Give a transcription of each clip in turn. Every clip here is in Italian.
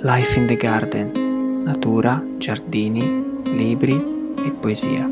Life in the Garden, natura, giardini, libri e poesia.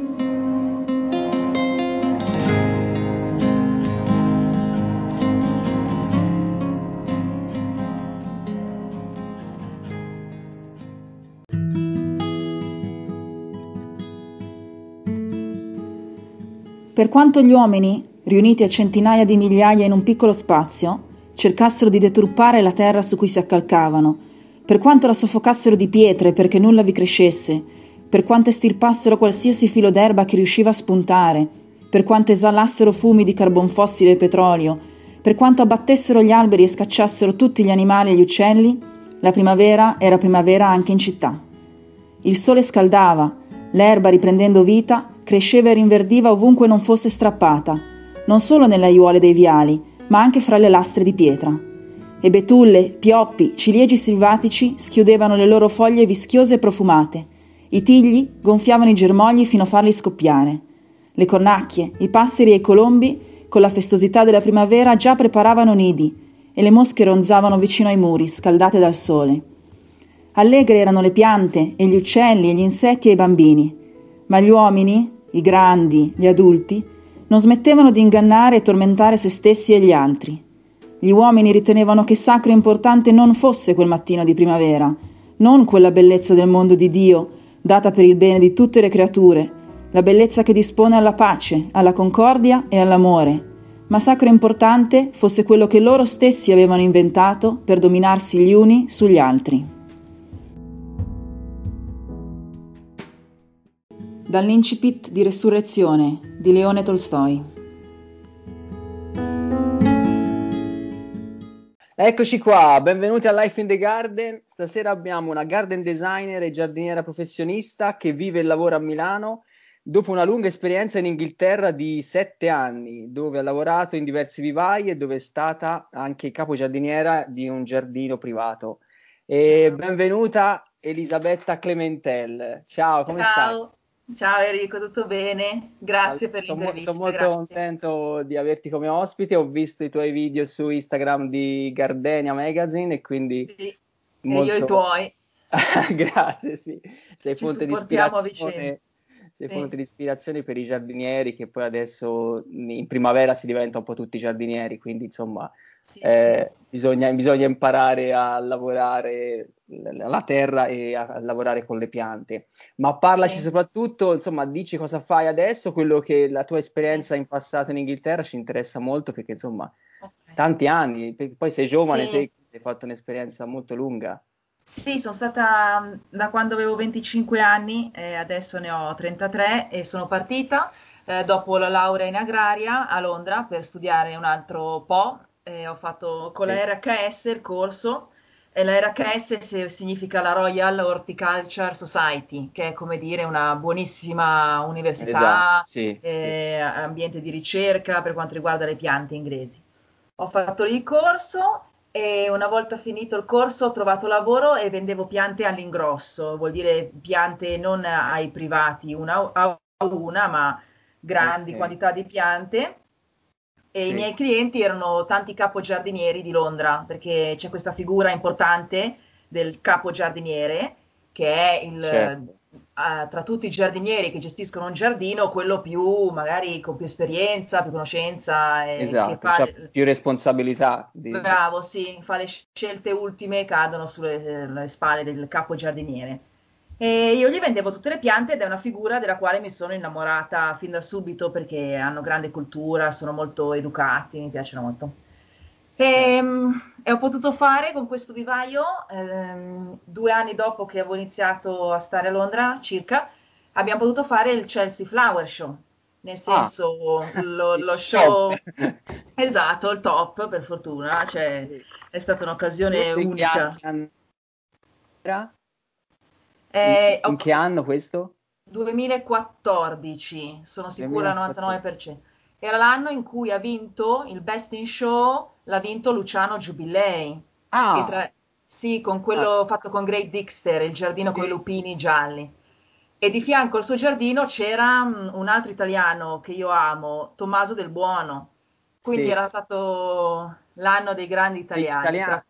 Per quanto gli uomini, riuniti a centinaia di migliaia in un piccolo spazio, cercassero di deturpare la terra su cui si accalcavano, per quanto la soffocassero di pietre perché nulla vi crescesse, per quanto estirpassero qualsiasi filo d'erba che riusciva a spuntare, per quanto esalassero fumi di carbon fossile e petrolio, per quanto abbattessero gli alberi e scacciassero tutti gli animali e gli uccelli, la primavera era primavera anche in città. Il sole scaldava, l'erba riprendendo vita cresceva e rinverdiva ovunque non fosse strappata, non solo nelle aiuole dei viali, ma anche fra le lastre di pietra e betulle, pioppi, ciliegi selvatici schiudevano le loro foglie vischiose e profumate. I tigli gonfiavano i germogli fino a farli scoppiare. Le cornacchie, i passeri e i colombi, con la festosità della primavera, già preparavano nidi e le mosche ronzavano vicino ai muri, scaldate dal sole. Allegre erano le piante e gli uccelli e gli insetti e i bambini, ma gli uomini, i grandi, gli adulti, non smettevano di ingannare e tormentare se stessi e gli altri. Gli uomini ritenevano che sacro e importante non fosse quel mattino di primavera, non quella bellezza del mondo di Dio, data per il bene di tutte le creature, la bellezza che dispone alla pace, alla concordia e all'amore, ma sacro e importante fosse quello che loro stessi avevano inventato per dominarsi gli uni sugli altri. Dall'incipit di Resurrezione di Leone Tolstoi. Eccoci qua, benvenuti a Life in the Garden. Stasera abbiamo una garden designer e giardiniera professionista che vive e lavora a Milano dopo una lunga esperienza in Inghilterra di sette anni, dove ha lavorato in diversi vivai e dove è stata anche capogiardiniera di un giardino privato. E benvenuta Elisabetta Clementel. Ciao, come Ciao. stai? Ciao Enrico, tutto bene? Grazie per sono, l'intervista. sono molto grazie. contento di averti come ospite. Ho visto i tuoi video su Instagram di Gardenia Magazine e quindi Sì, e molto... io i tuoi. Grazie, sì. Sei Ci fonte di ispirazione. Sei Sì. fonte di ispirazione per i giardinieri che poi adesso in primavera si diventa un po' tutti giardinieri, quindi insomma Sì, eh, bisogna, bisogna imparare a lavorare la terra e a, lavorare con le piante. Ma parlaci Sì. soprattutto, insomma, dici cosa fai adesso, quello che la tua esperienza in passato in Inghilterra ci interessa molto perché insomma sì. Ok. tanti anni, poi sei giovane, Sì. te hai fatto un'esperienza molto lunga. Sì, sono stata mh, da quando avevo 25 anni, eh, adesso ne ho 33 e sono partita eh, dopo la laurea in agraria a Londra per studiare un altro po'. Eh, ho fatto con la Sì. RHS il corso e la RHS significa la Royal Horticulture Society, che è come dire una buonissima università, Esatto, sì, sì. eh, ambiente di ricerca per quanto riguarda le piante inglesi. Ho fatto lì il corso e una volta finito il corso ho trovato lavoro e vendevo piante all'ingrosso, vuol dire piante non ai privati una a una, ma grandi Ok. quantità di piante. E Sì. i miei clienti erano tanti capogiardinieri di Londra, perché c'è questa figura importante del capogiardiniere, che è il, Certo. Eh, tra tutti i giardinieri che gestiscono un giardino, quello più magari con più esperienza, più conoscenza, e Esatto, fa c'ha più responsabilità. di- Bravo, sì, fa le scelte ultime cadono sulle le spalle del capo giardiniere. E io gli vendevo tutte le piante ed è una figura della quale mi sono innamorata fin da subito perché hanno grande cultura, sono molto educati, mi piacciono molto. E, e ho potuto fare con questo vivaio, ehm, due anni dopo che avevo iniziato a stare a Londra, circa, abbiamo potuto fare il Chelsea Flower Show, nel Ah. senso lo, Il lo top. show, esatto, il top per fortuna, cioè Sì. è stata un'occasione Questo in che unica. anno-? Eh, In, ho in che anno questo? 2014, sono sicura al 2014. 99%. Era l'anno in cui ha vinto il Best in Show, l'ha vinto Luciano Giubilei. Ah, tra- sì, con quello fatto con Great Dixter, il giardino con i lupini sì, gialli. E di fianco al suo giardino c'era mm, un altro italiano che io amo, Tommaso Del Buono. Quindi Sì. era stato l'anno dei grandi italiani. italiani.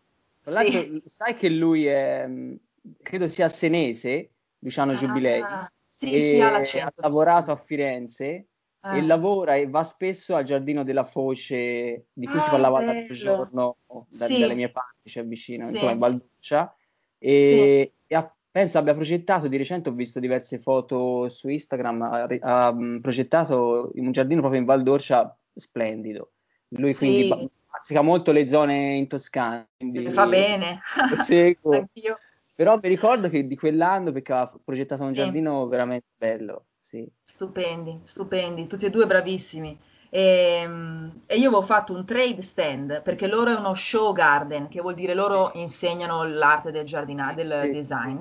Tra- sì. sai che lui è, mm, credo sia senese, Luciano ah, Giubilei, sì, sì, ha, ha lavorato a Firenze ah. e lavora e va spesso al Giardino della Foce, di cui ah, si parlava l'altro giorno da, sì. dalle mie parti, cioè vicino, sì. insomma in Valduccia, e, e ha, penso abbia progettato, di recente ho visto diverse foto su Instagram, ha, ha progettato un giardino proprio in Val d'Orcia splendido. Lui quindi bazzica molto le zone in Toscana. Quindi fa bene. seguo. Anch'io. Però mi ricordo che di quell'anno perché aveva progettato un sì. giardino veramente bello. Sì. Stupendi, stupendi, tutti e due bravissimi. E, ehm, e, io avevo fatto un trade stand perché loro è uno show garden, che vuol dire loro insegnano l'arte del giardinaggio, del sì. design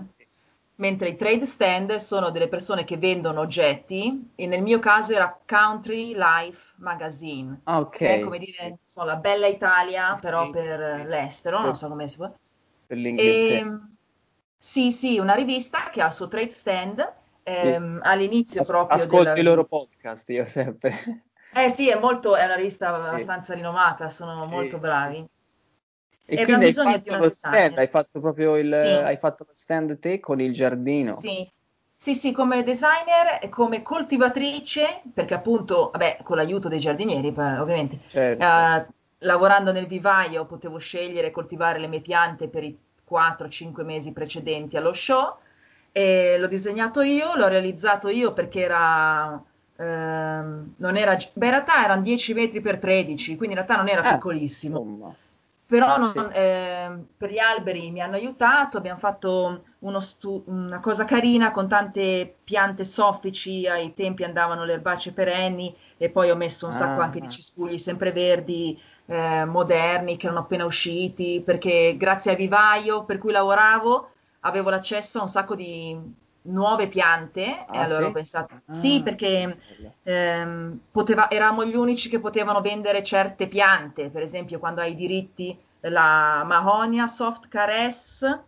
mentre i trade stand sono delle persone che vendono oggetti e nel mio caso era Country Life Magazine, ah, okay. che è come dire so, la bella Italia sì, però per sì. l'estero, non so come si può. Per l'Inghilterra. E, ehm, sì, sì, una rivista che ha il suo trade stand ehm, all'inizio As- proprio Ascolto della... i loro podcast io sempre. Eh sì, è, molto, è una rivista abbastanza rinomata, sono molto bravi. E, e quindi hai fatto lo stand, hai fatto proprio il, sì. hai fatto lo stand te con il giardino. Sì. Sì, sì, come designer e come coltivatrice, perché appunto, vabbè, con l'aiuto dei giardinieri, ovviamente, certo. uh, lavorando nel vivaio potevo scegliere e coltivare le mie piante per i 4-5 mesi precedenti allo show e l'ho disegnato io, l'ho realizzato io perché era, ehm, non era, beh in realtà erano 10 metri per 13, quindi in realtà non era eh, piccolissimo. Insomma però ah, non, sì. eh, per gli alberi mi hanno aiutato, abbiamo fatto stu- una cosa carina con tante piante soffici, ai tempi andavano le erbacee perenni e poi ho messo un ah. sacco anche di cespugli sempreverdi eh, moderni che erano appena usciti, perché grazie a Vivaio per cui lavoravo avevo l'accesso a un sacco di nuove piante ah, e allora sì? ho pensato ah, sì perché ehm, poteva, eravamo gli unici che potevano vendere certe piante per esempio quando hai i diritti la Mahonia Soft Caress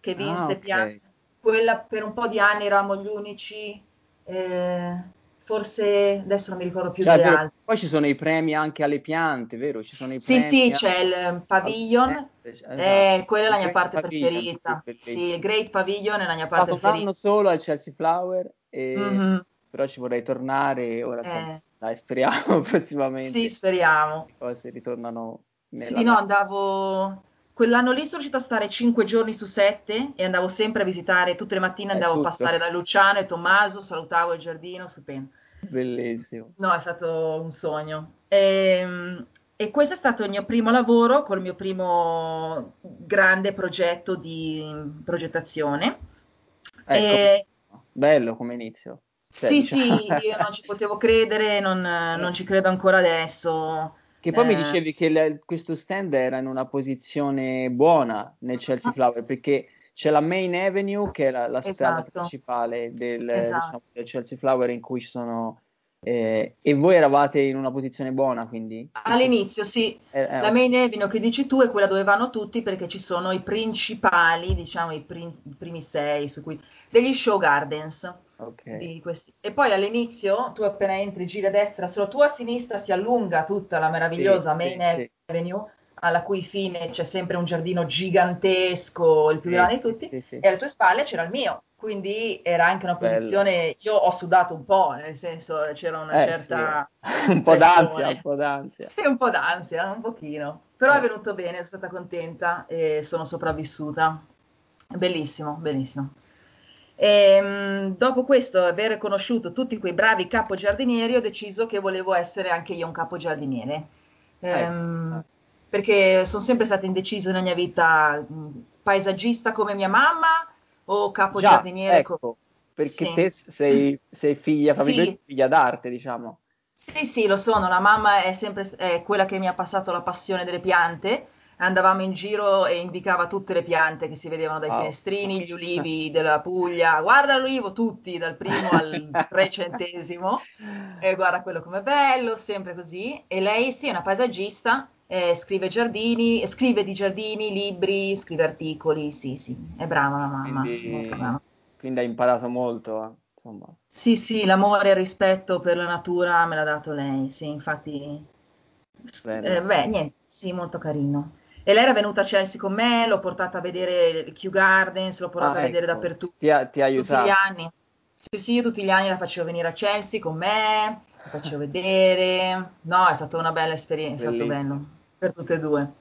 che vinse ah, okay. piante quella per un po' di anni eravamo gli unici eh, forse adesso non mi ricordo più cioè, delle altre. Poi ci sono i premi anche alle piante, vero? Ci sono i sì, sì, c'è il pavilion, esatto. eh, quella è la mia parte preferita. Sì, il Great Pavilion è la mia parte preferita. un anno solo al Chelsea Flower, e... mm-hmm. però ci vorrei tornare, ora eh. dai, speriamo prossimamente. Sì, speriamo. Le cose ritornano. Sì, no, andavo Quell'anno lì sono riuscita a stare 5 giorni su 7 e andavo sempre a visitare, tutte le mattine andavo a passare da Luciano e Tommaso, salutavo il giardino, stupendo. Bellissimo. No, è stato un sogno. E, ehm, e questo è stato il mio primo lavoro, col mio primo grande progetto di progettazione. Ecco, e... bello come inizio. Cioè, sì, diciamo... sì, io non ci potevo credere, non, non ci credo ancora adesso. Che poi eh. mi dicevi che le, questo stand era in una posizione buona nel Chelsea ah. Flower perché c'è la Main Avenue che è la, la strada esatto. principale del, esatto. diciamo, del, Chelsea Flower in cui ci sono eh, e voi eravate in una posizione buona, quindi? All'inizio, sì. Eh, eh, la main avenue che dici tu è quella dove vanno tutti perché ci sono i principali, diciamo i, prim- i primi sei su cui... degli show gardens. Okay. E poi all'inizio, tu appena entri, giri a destra, sulla tua sinistra si allunga tutta la meravigliosa sì, main sì, avenue, sì. Alla cui fine c'è sempre un giardino gigantesco, il più grande di tutti, e alle tue spalle c'era il mio quindi era anche una posizione, Bello. io ho sudato un po', nel senso c'era una eh, certa... Sì. un po' d'ansia, un po' d'ansia. Sì, un po' d'ansia, un pochino. Però eh. è venuto bene, sono stata contenta e sono sopravvissuta. Bellissimo, bellissimo. E, ehm, dopo questo, aver conosciuto tutti quei bravi capogiardinieri, ho deciso che volevo essere anche io un capogiardiniere. Ehm, eh. Perché sono sempre stata indecisa nella mia vita, paesaggista come mia mamma, o capo Già, giardiniere. Ecco, perché sì. te sei, sei figlia, sì. figlia d'arte, diciamo. Sì, sì, lo sono. La mamma è sempre è quella che mi ha passato la passione delle piante. Andavamo in giro e indicava tutte le piante che si vedevano dai oh. finestrini, gli ulivi della Puglia. Guarda l'ulivo, tutti, dal primo al trecentesimo. E guarda quello com'è bello, sempre così. E lei sì, è una paesaggista eh, scrive giardini, scrive di giardini, libri, scrive articoli, sì, sì, è brava la mamma, quindi, brava. quindi hai imparato molto, insomma. Sì, sì, l'amore e il rispetto per la natura me l'ha dato lei, sì, infatti, eh, beh, niente, sì, molto carino. E lei era venuta a Chelsea con me, l'ho portata a vedere Kew Gardens, l'ho portata Ah, a vedere ecco. dappertutto. Ti ha, ti ha Tutti aiutato. gli anni. Sì, sì, io tutti gli anni la facevo venire a Chelsea con me, la facevo vedere. No, è stata una bella esperienza, è stato Bellissimo. bello per tutte e due.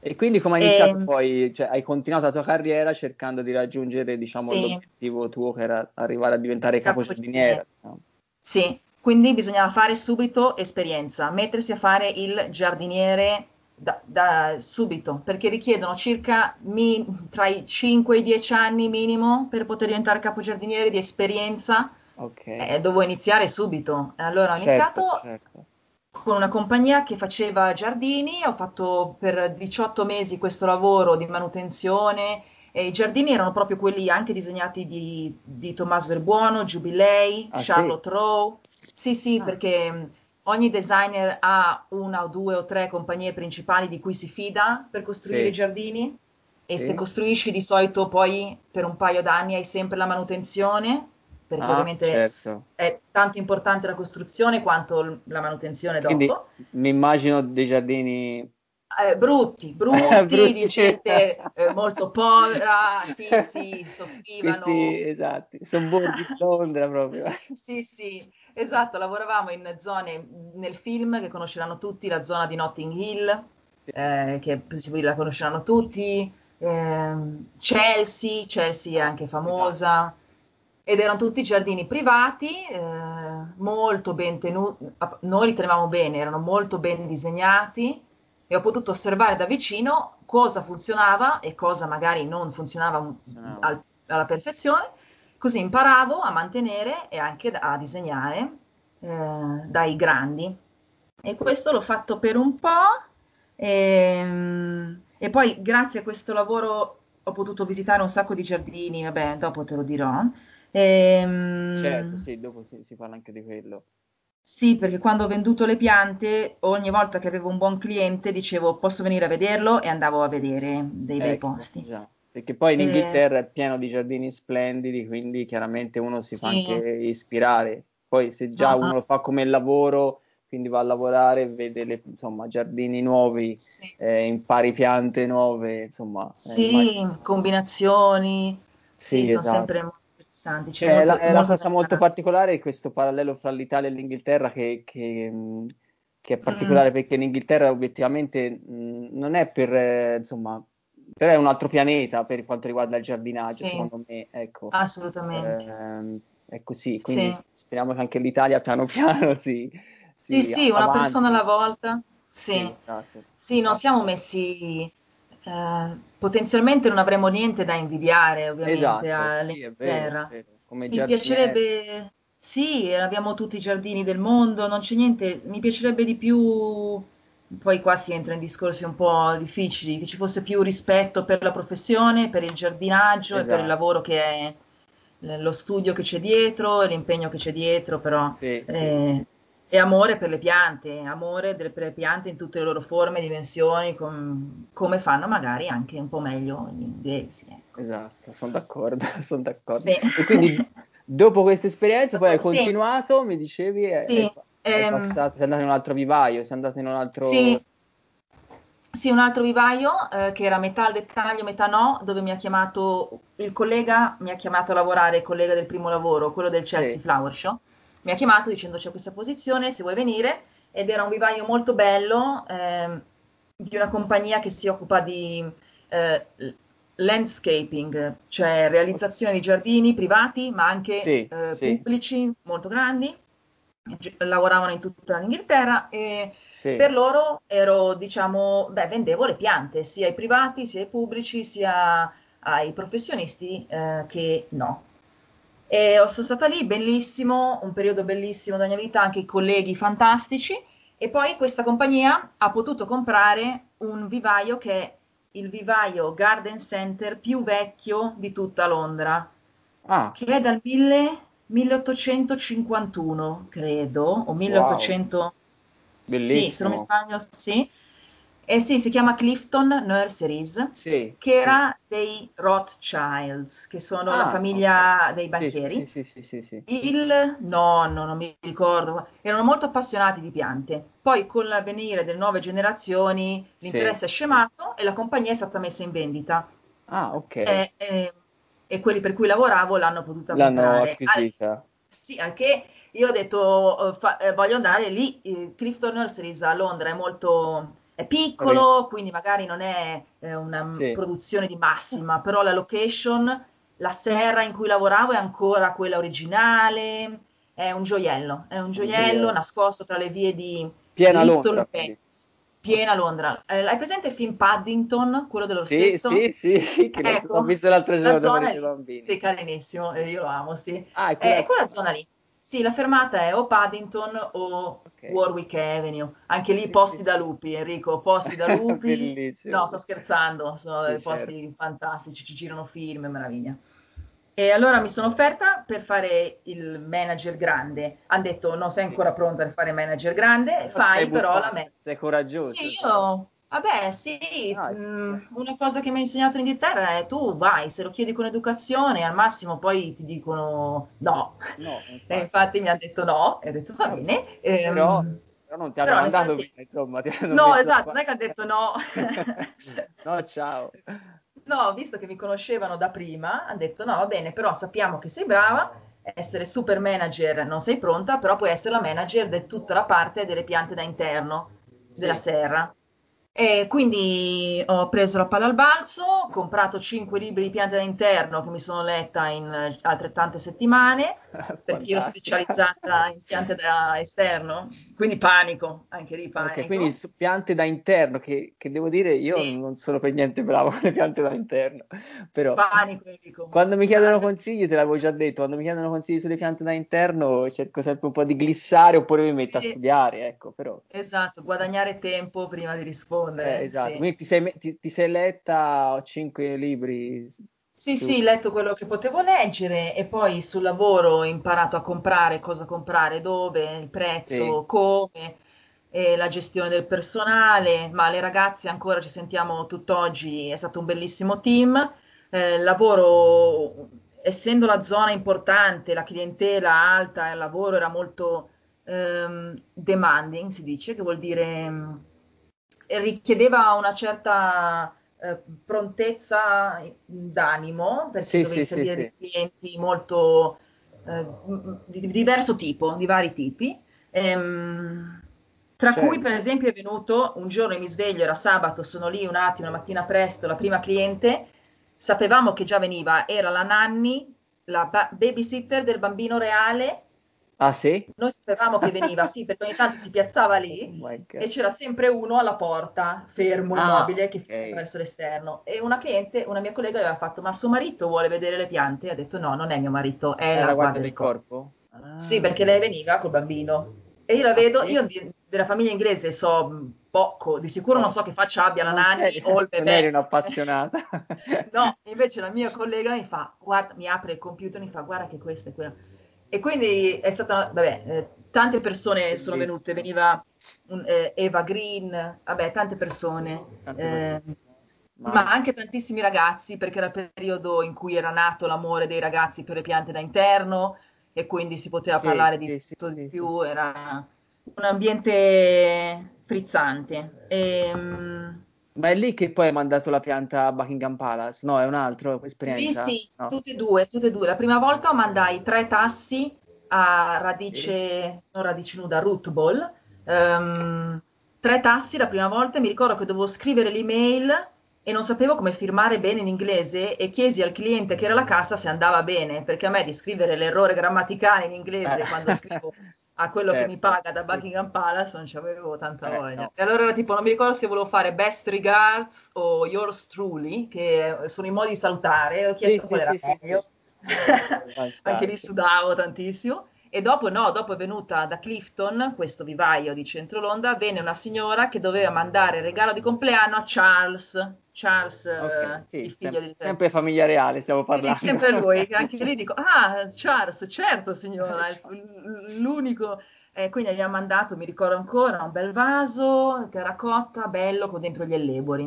E quindi come hai iniziato Ehm, poi, cioè hai continuato la tua carriera cercando di raggiungere, diciamo, Sì. l'obiettivo tuo che era arrivare a diventare Capo capogiardiniera. diciamo. Sì, quindi bisognava fare subito esperienza, mettersi a fare il giardiniere da, da subito, perché richiedono circa mi- tra i 5 e i 10 anni minimo per poter diventare capogiardiniere di esperienza. Ok. Eh, dovevo iniziare subito. E Allora ho Certo, iniziato certo. Con una compagnia che faceva giardini, ho fatto per 18 mesi questo lavoro di manutenzione e i giardini erano proprio quelli anche disegnati di, di Tommaso del Buono, Jubilei, Ah, sì? Charlotte Rowe. Sì, sì, Ah. perché mh, ogni designer ha una o due o tre compagnie principali di cui si fida per costruire Sì. i giardini e Sì. se costruisci di solito poi per un paio d'anni hai sempre la manutenzione, perché Ah, ovviamente certo. è tanto importante la costruzione quanto la manutenzione Quindi dopo. mi immagino dei giardini Eh, brutti, brutti, Brutti. di gente eh, molto povera, sì, sì, soffrivano. Questi, esatti, sobborghi di Londra proprio. Sì, sì, esatto, lavoravamo in zone nel film che conosceranno tutti, la zona di Notting Hill, eh, che sì, la conosceranno tutti, ehm, Chelsea, Chelsea è anche famosa, ed erano tutti giardini privati, eh, molto ben tenuti, noi li tenevamo bene, erano molto ben disegnati e ho potuto osservare da vicino cosa funzionava e cosa magari non funzionava al- alla perfezione, così imparavo a mantenere e anche a disegnare eh, dai grandi. E questo l'ho fatto per un po', ehm, e, poi grazie a questo lavoro ho potuto visitare un sacco di giardini, vabbè, dopo te lo dirò. Ehm, Certo, sì, dopo si, si parla anche di quello. sì, perché quando ho venduto le piante, ogni volta che avevo un buon cliente dicevo posso venire a vederlo e andavo a vedere dei bei Ecco, posti. già. Perché poi in Eh, Inghilterra è pieno di giardini splendidi, quindi chiaramente uno si fa Sì. anche ispirare. Poi se già Ah, uno lo fa come lavoro, quindi va a lavorare e vede le, insomma, giardini nuovi, Sì. eh, impari piante nuove, insomma, eh, Sì, immagino- combinazioni, Sì, sì, sono esatto. sempre molto interessanti. Cioè, molto- la, è una cosa molto particolare questo parallelo fra l'Italia e l'Inghilterra che, che, che è Mm. particolare perché l'Inghilterra obiettivamente non è per, eh, insomma, però è un altro pianeta per quanto riguarda il giardinaggio, Sì. secondo me, ecco. Assolutamente. Ehm, è così, quindi Sì. speriamo che anche l'Italia piano piano si, Sì, sì, una avanzi. persona alla volta. Sì, Sì, esatto. sì, non siamo messi, eh, potenzialmente non avremo niente da invidiare ovviamente Esatto, sì, all'Inghilterra. Come Mi giardiniere. piacerebbe, sì, abbiamo tutti i giardini del mondo, non c'è niente, mi piacerebbe di più, poi qua si entra in discorsi un po' difficili, che ci fosse più rispetto per la professione, per il giardinaggio e per il Esatto. lavoro che è, lo studio che c'è dietro, l'impegno che c'è dietro, però Sì, sì. E amore per le piante, amore delle, per le piante in tutte le loro forme, dimensioni, com- come fanno magari anche un po' meglio gli inglesi. ecco. Esatto, sono d'accordo, sono d'accordo. Sì. E quindi dopo questa esperienza poi hai Sì. continuato, mi dicevi, e Sì, fa- hai ehm, passato, sei andato in un altro vivaio, sei andato in un altro... Sì, sì, un altro vivaio eh, che era metà al dettaglio, metà no, dove mi ha chiamato il collega, mi ha chiamato a lavorare, il collega del primo lavoro, quello del Chelsea Sì. Flower Show, mi ha chiamato dicendo c'è questa posizione, se vuoi venire, ed era un vivaio molto bello ehm, di una compagnia che si occupa di eh, landscaping, cioè realizzazione di giardini privati, ma anche Sì, eh, sì. pubblici molto grandi. Gi- Lavoravano in tutta l'Inghilterra e Sì. per loro ero, diciamo, beh, vendevo le piante sia ai privati, sia ai pubblici, sia ai professionisti eh, che no. E sono stata lì, bellissimo, un periodo bellissimo della mia vita, anche i colleghi fantastici. E poi questa compagnia ha potuto comprare un vivaio che è il vivaio Garden Center più vecchio di tutta Londra, Ah, che è dal 1000 1851, credo, o 1800. Sì, se non mi bellissimo. sbaglio, sì. Eh sì, si chiama Clifton Nurseries, Sì, che sì. era dei Rothschilds, che sono la Ah, famiglia ok. dei Sì, banchieri. sì, sì, sì, sì, sì. Il nonno, non mi ricordo, erano molto appassionati di piante. Poi con l'avvenire delle nuove generazioni Sì, l'interesse è sì. scemato e la compagnia è stata messa in vendita. Ah, ok. E, e- e quelli per cui lavoravo l'hanno potuta L'hanno comprare. Al- acquisita. sì, anche io ho detto eh, fa- eh, voglio andare lì. eh, Clifton Nurseries a Londra è molto è piccolo, quindi magari non è eh, una Sì. produzione di massima, però la location, la serra in cui lavoravo è ancora quella originale. È un gioiello, è un gioiello gioiello. nascosto tra le vie di Piena Little Londra. Piena Londra. Eh, hai presente il film Paddington, quello Sì, dell'orsetto? sì, sì, che l'ho, Ecco, l'ho visto l'altro la giorno zona per i lì. Sì, carinissimo, eh, io lo amo, sì. Ah, è Eh, quella... È quella zona lì. Sì, la fermata è o Paddington o Ok. Warwick Avenue. Anche lì posti da lupi, Enrico, posti da lupi. No, sto scherzando, sono Sì, dei posti certo. fantastici, ci girano film, meraviglia. E allora mi sono offerta per fare il manager grande. Hanno detto non sei ancora pronta per fare manager grande, fai però la manager. Sei coraggioso. Sì, io, vabbè, sì, Ah, mm, una cosa che mi ha insegnato in Inghilterra è tu vai, se lo chiedi con educazione, al massimo poi ti dicono no. No, E infatti. infatti mi ha detto no, e ho detto va bene. ehm, Però, però non ti hanno mandato infatti- via, insomma. No, esatto, qua. non è che ha detto no. no, ciao. No, visto che mi conoscevano da prima, hanno detto no, va bene, però sappiamo che sei brava, essere super manager non sei pronta, però puoi essere la manager di tutta la parte delle piante da interno della Sì. serra. E quindi ho preso la palla al balzo, ho comprato 5 libri di piante da interno che mi sono letta in altrettante settimane, perché io ero specializzata in piante da esterno, quindi panico, anche lì panico. Ok, quindi su- piante da interno, che, che devo dire, io Sì. non sono per niente bravo con le piante da interno, però Panico, Enrico. quando mi chiedono consigli, te l'avevo già detto, quando mi chiedono consigli sulle piante da interno cerco sempre un po' di glissare oppure mi metto a Sì. studiare, ecco, però... Esatto, guadagnare tempo prima di rispondere. Eh, esatto, sì. quindi ti sei, ti- ti sei letta cinque libri Sì, sì, ho letto quello che potevo leggere e poi sul lavoro ho imparato a comprare, cosa comprare, dove, il prezzo, Sì. come, e la gestione del personale, ma le ragazze ancora ci sentiamo tutt'oggi, è stato un bellissimo team. Eh, lavoro, essendo la zona importante, la clientela alta, il lavoro era molto ehm, demanding, si dice, che vuol dire mm, richiedeva una certa eh, prontezza d'animo perché Sì, dovevi sì, servire sì. clienti molto eh, di, di diverso tipo, di vari tipi. Ehm, tra Certo. cui, per esempio, è venuto un giorno, mi sveglio, era sabato, sono lì un attimo, la mattina presto, la prima cliente, sapevamo che già veniva, era la nanny, la ba- babysitter del bambino reale. Ah sì? Noi sapevamo che veniva, sì, perché ogni tanto si piazzava lì Oh e c'era sempre uno alla porta, fermo, Ah, immobile, che ok. fosse verso l'esterno. E una cliente, una mia collega, aveva fatto: Ma suo marito vuole vedere le piante? E ha detto: No, non è mio marito, è È la la guardia del corpo. corpo? Sì, Ah. perché lei veniva col bambino. E io la Ah, vedo, sì? io di- della famiglia inglese so mh, poco, di sicuro non so che faccia abbia la Non sei- o il non bebè. eri un'appassionata. No, invece la mia collega mi fa, guarda, mi apre il computer e mi fa, guarda che questo è quello. E quindi è stata, vabbè, eh, tante persone sono venute, veniva un- eh, Eva Green, vabbè, tante persone, eh, persone. ma anche tantissimi ragazzi, perché era il periodo in cui era nato l'amore dei ragazzi per le piante da interno e quindi si poteva Sì, parlare sì, di sì, tutto di più, era un ambiente frizzante. Ehm, Ma è lì che poi hai mandato la pianta a Buckingham Palace? No, è un altro esperienza? sì, No. tutte e due, tutte e due. La prima volta mandai tre tassi a radice, non radice nuda, root ball. Ehm, tre tassi la prima volta, mi ricordo che dovevo scrivere l'email e non sapevo come firmare bene in inglese e chiesi al cliente che era alla cassa se andava bene, perché a me di scrivere l'errore grammaticale in inglese Eh. quando scrivo a quello che mi Certo, paga da. Buckingham Palace non ci avevo tanta Eh, voglia. no. E allora tipo, non mi ricordo se volevo fare best regards o yours truly, che sono i modi di salutare, ho chiesto Sì, qual sì, era sì, meglio. Anche lì sudavo tantissimo. E dopo no, dopo è venuta da Clifton, questo vivaio di centro Londra, venne una signora che doveva mandare il regalo di compleanno a Charles, Charles, eh, Ok, sì, il figlio sem- di sempre famiglia reale stiamo parlando. sempre lui, che anche lì dico, ah, Charles, certo signora, l'unico, E quindi gli ha mandato, mi ricordo ancora, un bel vaso, terracotta, bello, con dentro gli ellebori.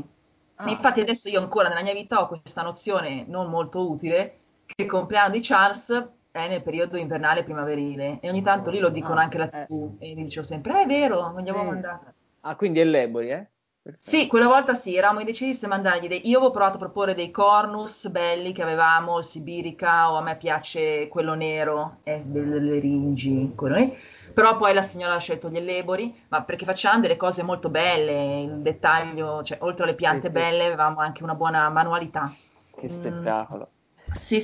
Ah. Infatti adesso io ancora nella mia vita ho questa nozione non molto utile che il compleanno di Charles è nel periodo invernale primaverile e ogni tanto lì lo dicono Ah, anche la TV e gli dicevo sempre, "Eh, è vero, non gli avevo Mm. mandato. Ah, quindi è l'Ebori, eh? Perfetto. Sì, quella volta sì, eravamo indecisi se mandargli dei... Io avevo provato a proporre dei cornus belli che avevamo, il sibirica o a me piace quello nero, eh, delle ringi, quello lì. Però poi la signora ha scelto gli ellebori, ma perché facciamo delle cose molto belle, il dettaglio, cioè oltre alle piante Sì, sì. belle avevamo anche una buona manualità. Che Mm. spettacolo. Sì,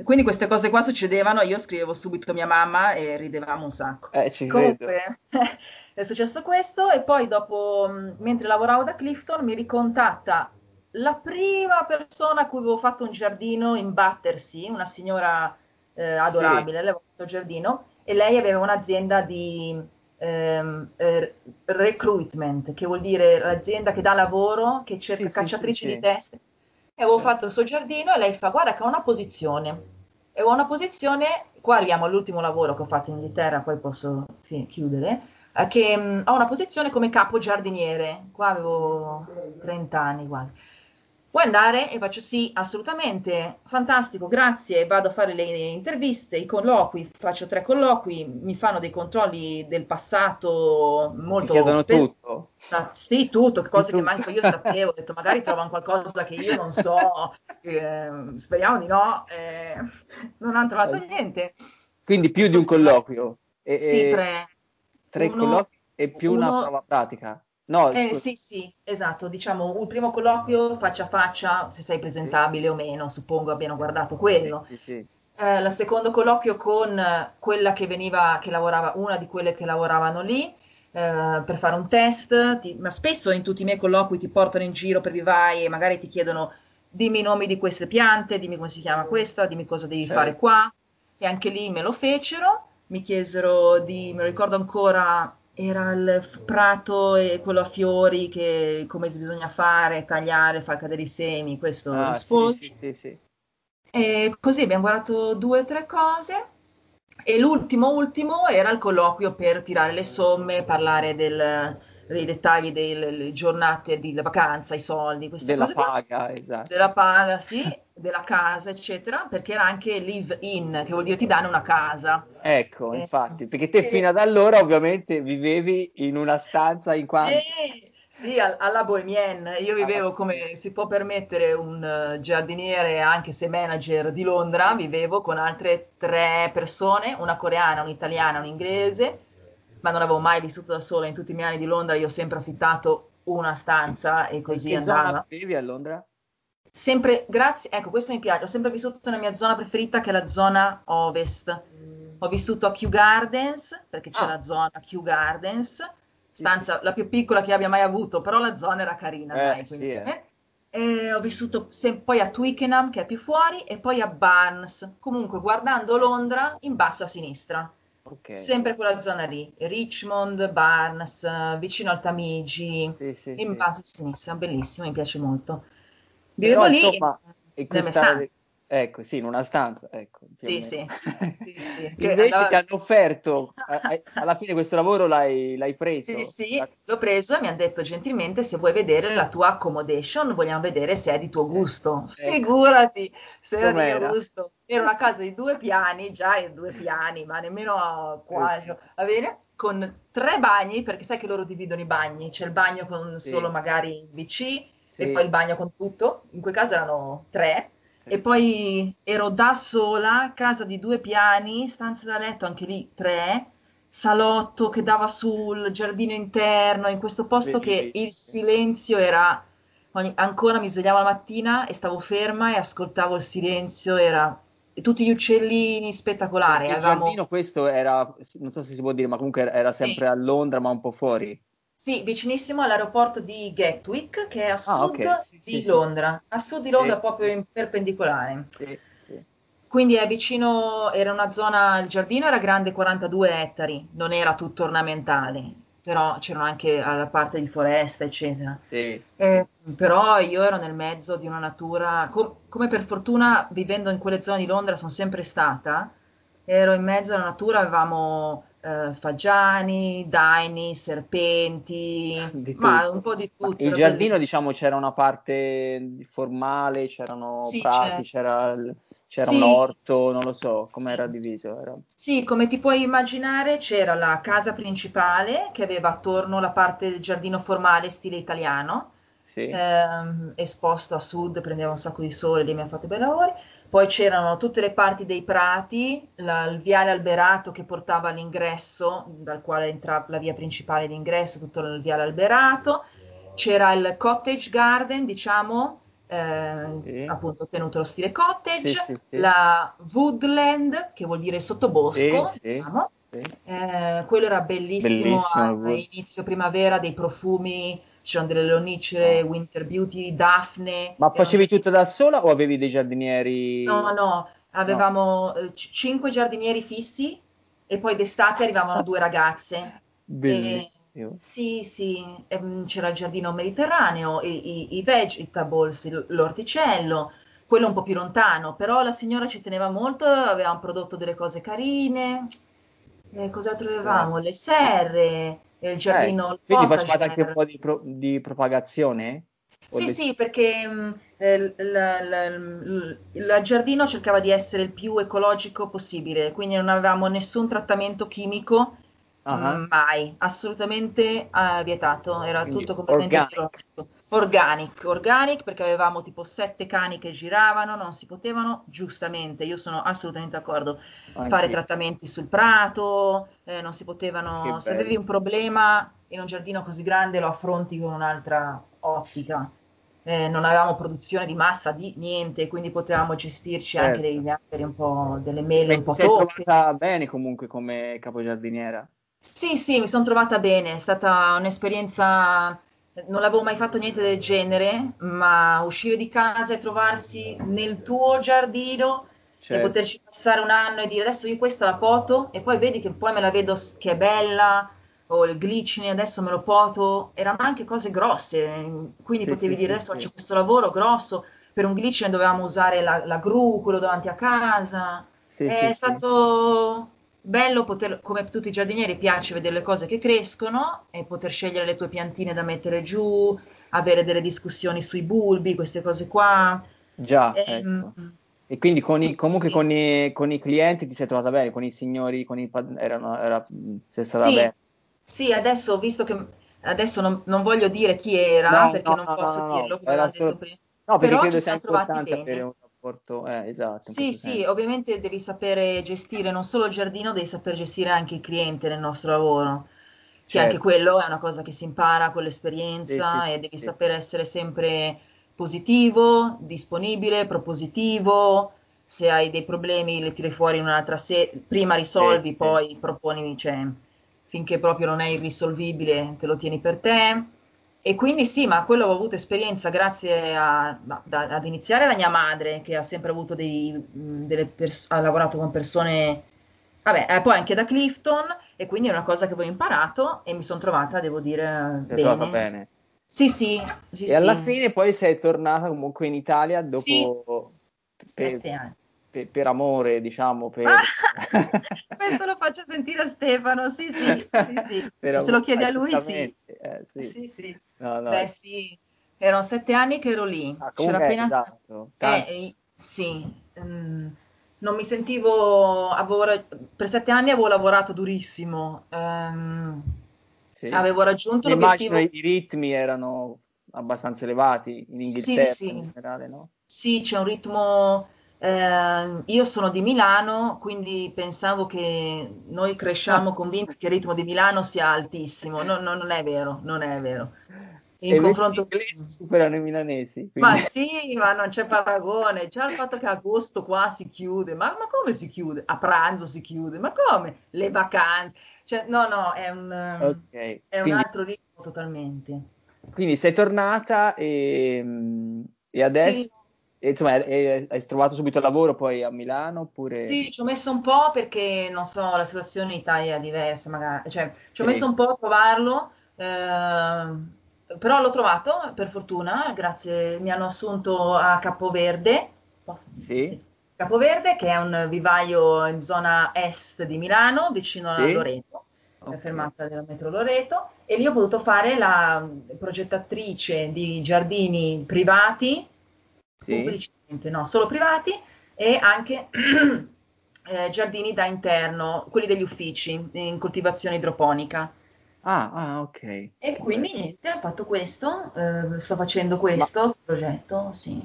sì. Quindi queste cose qua succedevano, io scrivevo subito a mia mamma e ridevamo un sacco. Eh, ci. Comunque è successo questo e poi dopo, mh, mentre lavoravo da Clifton, mi ricontatta la prima persona a cui avevo fatto un giardino in Battersea, una signora eh, adorabile, le avevo fatto il giardino e lei aveva un'azienda di ehm, eh, recruitment, che vuol dire l'azienda che dà lavoro, che cerca Sì, sì, cacciatrici sì, sì. di teste. E avevo fatto il suo giardino e lei fa, guarda che ho una posizione. E ho una posizione, qua arriviamo all'ultimo lavoro che ho fatto in Inghilterra, poi posso fi- chiudere, eh, che mh, ho una posizione come capo giardiniere. Qua avevo 30 anni quasi. Puoi andare? E faccio sì, assolutamente, fantastico, grazie. Vado a fare le interviste, i colloqui, faccio tre colloqui, mi fanno dei controlli del passato Ti molto... chiedono pe- tutto. Ah, Sì, tutto, cose che Tutto. manco io sapevo, ho detto magari trovano qualcosa che io non so, eh, speriamo di no, eh, non hanno trovato niente. Quindi più di un colloquio. E, Sì, tre. tre Uno- colloqui e più una uno- prova pratica. No, Eh, sì, sì, esatto, diciamo un primo colloquio faccia a faccia, se sei presentabile o meno, suppongo abbiano guardato quello. Sì, sì. Eh, il secondo colloquio con quella che veniva, che lavorava, una di quelle che lavoravano lì, eh, per fare un test, ti- ma spesso in tutti i miei colloqui ti portano in giro per vivai e magari ti chiedono dimmi i nomi di queste piante, dimmi come si chiama questa, dimmi cosa devi Certo. fare qua. E anche lì me lo fecero, mi chiesero di, me lo ricordo ancora, era il f- prato e quello a fiori, che come bisogna fare, tagliare, far cadere i semi, questo Ah, sì, sì, sì. E così abbiamo guardato due o tre cose e l'ultimo ultimo era il colloquio per tirare le somme, parlare del- dei dettagli delle giornate di vacanza, i soldi, queste Della cose qua, paga, esatto. della paga, sì, della casa, eccetera, perché era anche live in, che vuol dire ti danno una casa. Ecco, Eh, infatti, perché te eh, fino ad allora ovviamente vivevi in una stanza in quanto... Sì, sì, al- alla Bohemienne. Io vivevo come si può permettere un eh, giardiniere, anche se manager di Londra, vivevo con altre tre persone, una coreana, un'italiana, un inglese, ma non avevo mai vissuto da sola in tutti i miei anni di Londra, io ho sempre affittato una stanza e In così che andava. zona vivevi a Londra? Sempre, grazie, ecco, questo mi piace, ho sempre vissuto nella mia zona preferita che è la zona ovest. Ho vissuto a Kew Gardens, perché c'è Ah. la zona Kew Gardens, Sì, stanza la più piccola che abbia mai avuto, però la zona era carina, Eh, dai, sì, quindi, eh. eh. E ho vissuto sem- poi a Twickenham, che è più fuori, e poi a Barnes, comunque guardando Londra in basso a sinistra. Ok. Sempre quella zona lì, Richmond, Barnes, eh, vicino al Tamigi, Sì, sì, in sì. basso a sinistra, bellissimo, mi piace molto. Però, Vivevo lì insomma, e stanze. Ecco, sì, in una stanza, ecco, Sì, sì. Sì, sì, Invece andava- ti hanno offerto, alla fine questo lavoro l'hai, l'hai preso? Sì, sì, l'ho preso e mi hanno detto gentilmente se vuoi vedere la tua accommodation, vogliamo vedere se è di tuo gusto. Ecco. Figurati se era di mio gusto. Era una casa di due piani, già in due piani, ma nemmeno quasi. Ecco. Va bene? Con tre bagni, perché sai che loro dividono i bagni. C'è il bagno con Sì. solo magari il WC Sì. e poi il bagno con tutto. In quel caso erano tre. Sì. E poi ero da sola, casa di due piani, stanza da letto anche lì tre, salotto che dava sul giardino interno, in questo posto che il Bellissimo. silenzio era... ogni- ancora mi svegliavo la mattina e stavo ferma e ascoltavo il silenzio, era... tutti gli uccellini, spettacolare. Il Avevamo... giardino questo era, non so se si può dire, ma comunque era sempre Sì. a Londra, ma un po' fuori. Sì, vicinissimo all'aeroporto di Gatwick, che è a Ah, sud ok. Sì, di sì, sì. Londra, a sud di Londra Sì. proprio in perpendicolare. Sì, sì. Quindi è vicino, era una zona, il giardino era grande 42 ettari, non era tutto ornamentale, però c'erano anche alla parte di foresta, eccetera. Sì. Eh, però io ero nel mezzo di una natura, com- come per fortuna vivendo in quelle zone di Londra sono sempre stata, ero in mezzo alla natura, avevamo eh, fagiani, daini, serpenti, Di ma tutto. un po' di tutto. il giardino, bellissimo. diciamo, c'era una parte formale, c'erano Sì, prati, c'era, il- c'era Sì. un orto, non lo so come Sì. era diviso. Era... Sì, come ti puoi immaginare, c'era la casa principale che aveva attorno la parte del giardino formale stile italiano, Sì. ehm, esposto a sud, prendeva un sacco di sole, lì mi ha fatto bei lavori. Poi c'erano tutte le parti dei prati, la- il viale alberato che portava all'ingresso, dal quale entrava la via principale d'ingresso, tutto il viale alberato. C'era il cottage garden, diciamo, eh, Sì. appunto tenuto lo stile cottage, Sì, sì, la woodland, che vuol dire sottobosco, diciamo. Eh, quello era bellissimo, Bellissimo, a, il wood. a inizio primavera, dei profumi, c'erano delle leonicere, Winter Beauty, Daphne. Ma erano facevi tutto da sola o avevi dei giardinieri? No, no, avevamo eh, c- cinque giardinieri fissi e poi d'estate arrivavano due ragazze. Bellissimo. Sì, sì, ehm, c'era il giardino mediterraneo, i, i- i vegetables, l'orticello, quello un po' più lontano, però la signora ci teneva molto, avevamo prodotto delle cose carine. Eh, cos'altro avevamo? Le serre, eh, il giardino, Eh, quindi facevate anche un po' di, pro- di propagazione? Sì, le- sì, perché mh, eh, il, giardino cercava di essere il più ecologico possibile, quindi non avevamo nessun trattamento chimico, mh, mai, assolutamente eh, vietato, era Quindi tutto completamente biologico. Organic, organic, perché avevamo tipo sette cani che giravano, non si potevano, giustamente, io sono assolutamente d'accordo, fare Anch'io. trattamenti sul prato, eh, non si potevano, se avevi un problema in un giardino così grande lo affronti con un'altra ottica. Eh, non avevamo produzione di massa di niente, quindi potevamo gestirci anche Certo. degli alberi un po', delle mele Beh, un po' sei toppe. trovata bene comunque come capogiardiniera. Sì, sì, mi sono trovata bene, è stata un'esperienza, non avevo mai fatto niente del genere, ma uscire di casa e trovarsi nel tuo giardino e Certo. poterci passare un anno e dire adesso io questa la poto e poi vedi che poi me la vedo che è bella o il glicine adesso me lo poto, erano anche cose grosse, quindi Sì, potevi sì, dire adesso sì. c'è questo lavoro grosso, per un glicine dovevamo usare la, la gru, quello davanti a casa. È stato bello poter, come tutti i giardinieri, piace vedere le cose che crescono e poter scegliere le tue piantine da mettere giù, avere delle discussioni sui bulbi, queste cose qua. Già, Ehm, ecco. E quindi con i, comunque sì. con i, con i clienti ti sei trovata bene, con i signori, con i pad- erano, era, sei stata Sì, bene. sì, adesso ho visto che adesso non, non voglio dire chi era No, perché no, non no, posso no, dirlo, come avevamo detto solo- prima. No, perché Però credo ci sia siamo trovati importante avere bene. un rapporto, eh, esatto, Sì, sì, senso. ovviamente devi sapere gestire non solo il giardino, devi saper gestire anche il cliente nel nostro lavoro, che Certo. anche quello è una cosa che si impara con Sì, l'esperienza sì, e devi sì. saper essere sempre positivo, disponibile, propositivo. Se hai dei problemi li tiri fuori in un'altra sede, prima risolvi, sì. poi proponi, cioè, finché proprio non è irrisolvibile, te lo tieni per te. E quindi sì, ma quello ho avuto esperienza grazie a, da- ad iniziare da mia madre, che ha sempre avuto dei, pers- ha lavorato con persone, vabbè, e poi anche da Clifton, e quindi è una cosa che avevo imparato e mi sono trovata, devo dire, trovata bene. bene. Sì, sì, sì, E alla sì. fine poi sei tornata comunque in Italia dopo Sì. Sette anni. Per- per amore, diciamo, per... Questo lo faccio sentire a Stefano, sì, sì, sì, sì. Per Se lo chiedi a eh, lui, sì. eh, sì. Sì, sì. No, no. Beh, sì, erano sette anni che ero lì. Ah, C'era appena... esatto, Eh, eh, sì, mm, non mi sentivo... avevo per sette anni avevo lavorato durissimo. ehm, Sì. avevo raggiunto Mi l'obiettivo... immagino i ritmi erano abbastanza elevati in Sì, Inghilterra sì. in generale, no? Sì, c'è un ritmo. Ehm, io sono di Milano, quindi pensavo che noi cresciamo convinti che il ritmo di Milano sia altissimo. No, no, non è vero, non è vero. E In invece confronto. gli inglesi superano i milanesi, Ma quindi sì, ma non c'è paragone. Già il fatto che agosto qua si chiude, ma, ma come si chiude? A pranzo si chiude, ma come? Le vacanze. Cioè, no, no, è un, ehm, Ok, è un quindi, altro ritmo totalmente. quindi sei tornata e, mm, e adesso, Sì. E, insomma, hai trovato subito lavoro poi a Milano oppure... Sì, ci ho messo un po' perché non so, la situazione in Italia è diversa, magari, cioè ci ho Sì. messo un po' a trovarlo, ehm, però l'ho trovato per fortuna, grazie, mi hanno assunto a Capoverde. Sì? Capoverde, che è un vivaio in zona est di Milano, vicino Sì. a Loreto, Ok. è fermata della metro Loreto, e lì ho potuto fare la progettatrice di giardini privati, Sì. pubblicamente, no, solo privati, e anche eh, giardini da interno, quelli degli uffici, in coltivazione idroponica. Ah, ah, ok. E quindi niente, ho fatto questo, eh, sto facendo questo progetto, sì.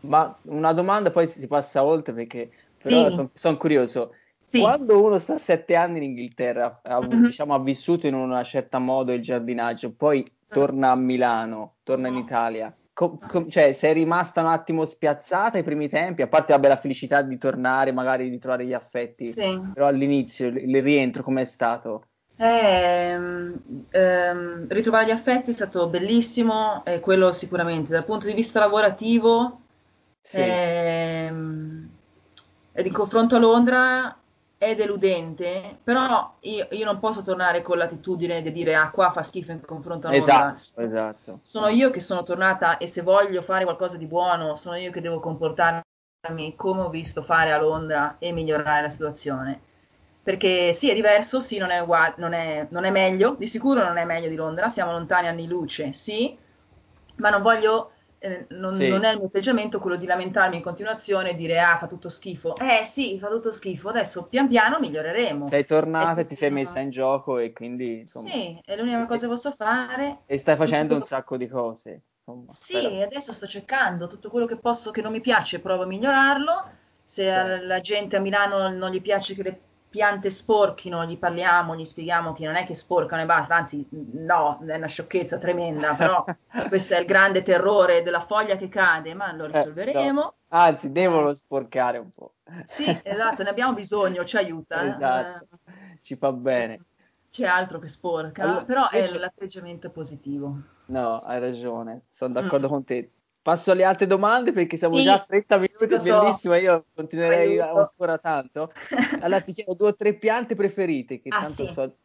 Ma una domanda, poi si passa oltre perché però Sì. sono curioso. Sì. Quando uno sta sette anni in Inghilterra, ha, Mhm. diciamo, ha vissuto in una certa modo il giardinaggio, poi torna a Milano, torna in. Italia, co- com- cioè sei rimasta un attimo spiazzata ai primi tempi, a parte vabbè, la felicità di tornare, magari di trovare gli affetti, Sì. però all'inizio il, il rientro com'è stato? Ehm, ehm, ritrovare gli affetti è stato bellissimo, e quello sicuramente. Dal punto di vista lavorativo, Sì, ehm, ed in confronto a Londra è deludente, però io, io non posso tornare con l'attitudine di dire ah qua fa schifo in confronto a Londra. esatto, esatto. Sono io che sono tornata e se voglio fare qualcosa di buono, sono io che devo comportarmi come ho visto fare a Londra e migliorare la situazione. Perché sì, è diverso, sì, non è uguale, non è, non è meglio, di sicuro non è meglio di Londra, siamo lontani anni luce, sì, ma non voglio, eh, non, Sì. non è il mio atteggiamento quello di lamentarmi in continuazione e dire ah, fa tutto schifo. Eh sì, fa tutto schifo, adesso pian piano miglioreremo. Sei tornata E ti sei messa in gioco e quindi insomma, Sì, è l'unica cosa che posso fare. e stai facendo un sacco di cose. Insomma, Sì, però- adesso sto cercando tutto quello che posso che non mi piace, provo a migliorarlo. Se Certo. alla gente a Milano non gli piace che le piante sporchino, gli parliamo, gli spieghiamo che non è che sporcano e basta, anzi, no, è una sciocchezza tremenda, però questo è il grande terrore della foglia che cade, ma lo Eh, risolveremo. no. Anzi, devono sporcare un po'. Sì, esatto, ne abbiamo bisogno, ci aiuta. eh. Esatto, ci fa bene. C'è altro che sporca, Allora, però è l'atteggiamento positivo. No, hai ragione, sono d'accordo Mm. con te. Passo alle altre domande perché siamo Sì, già a 30 minuti, so. bellissimo, io continuerei Aiuto. ancora tanto. Allora ti chiedo due o tre piante preferite, che Ah, tanto sì. so...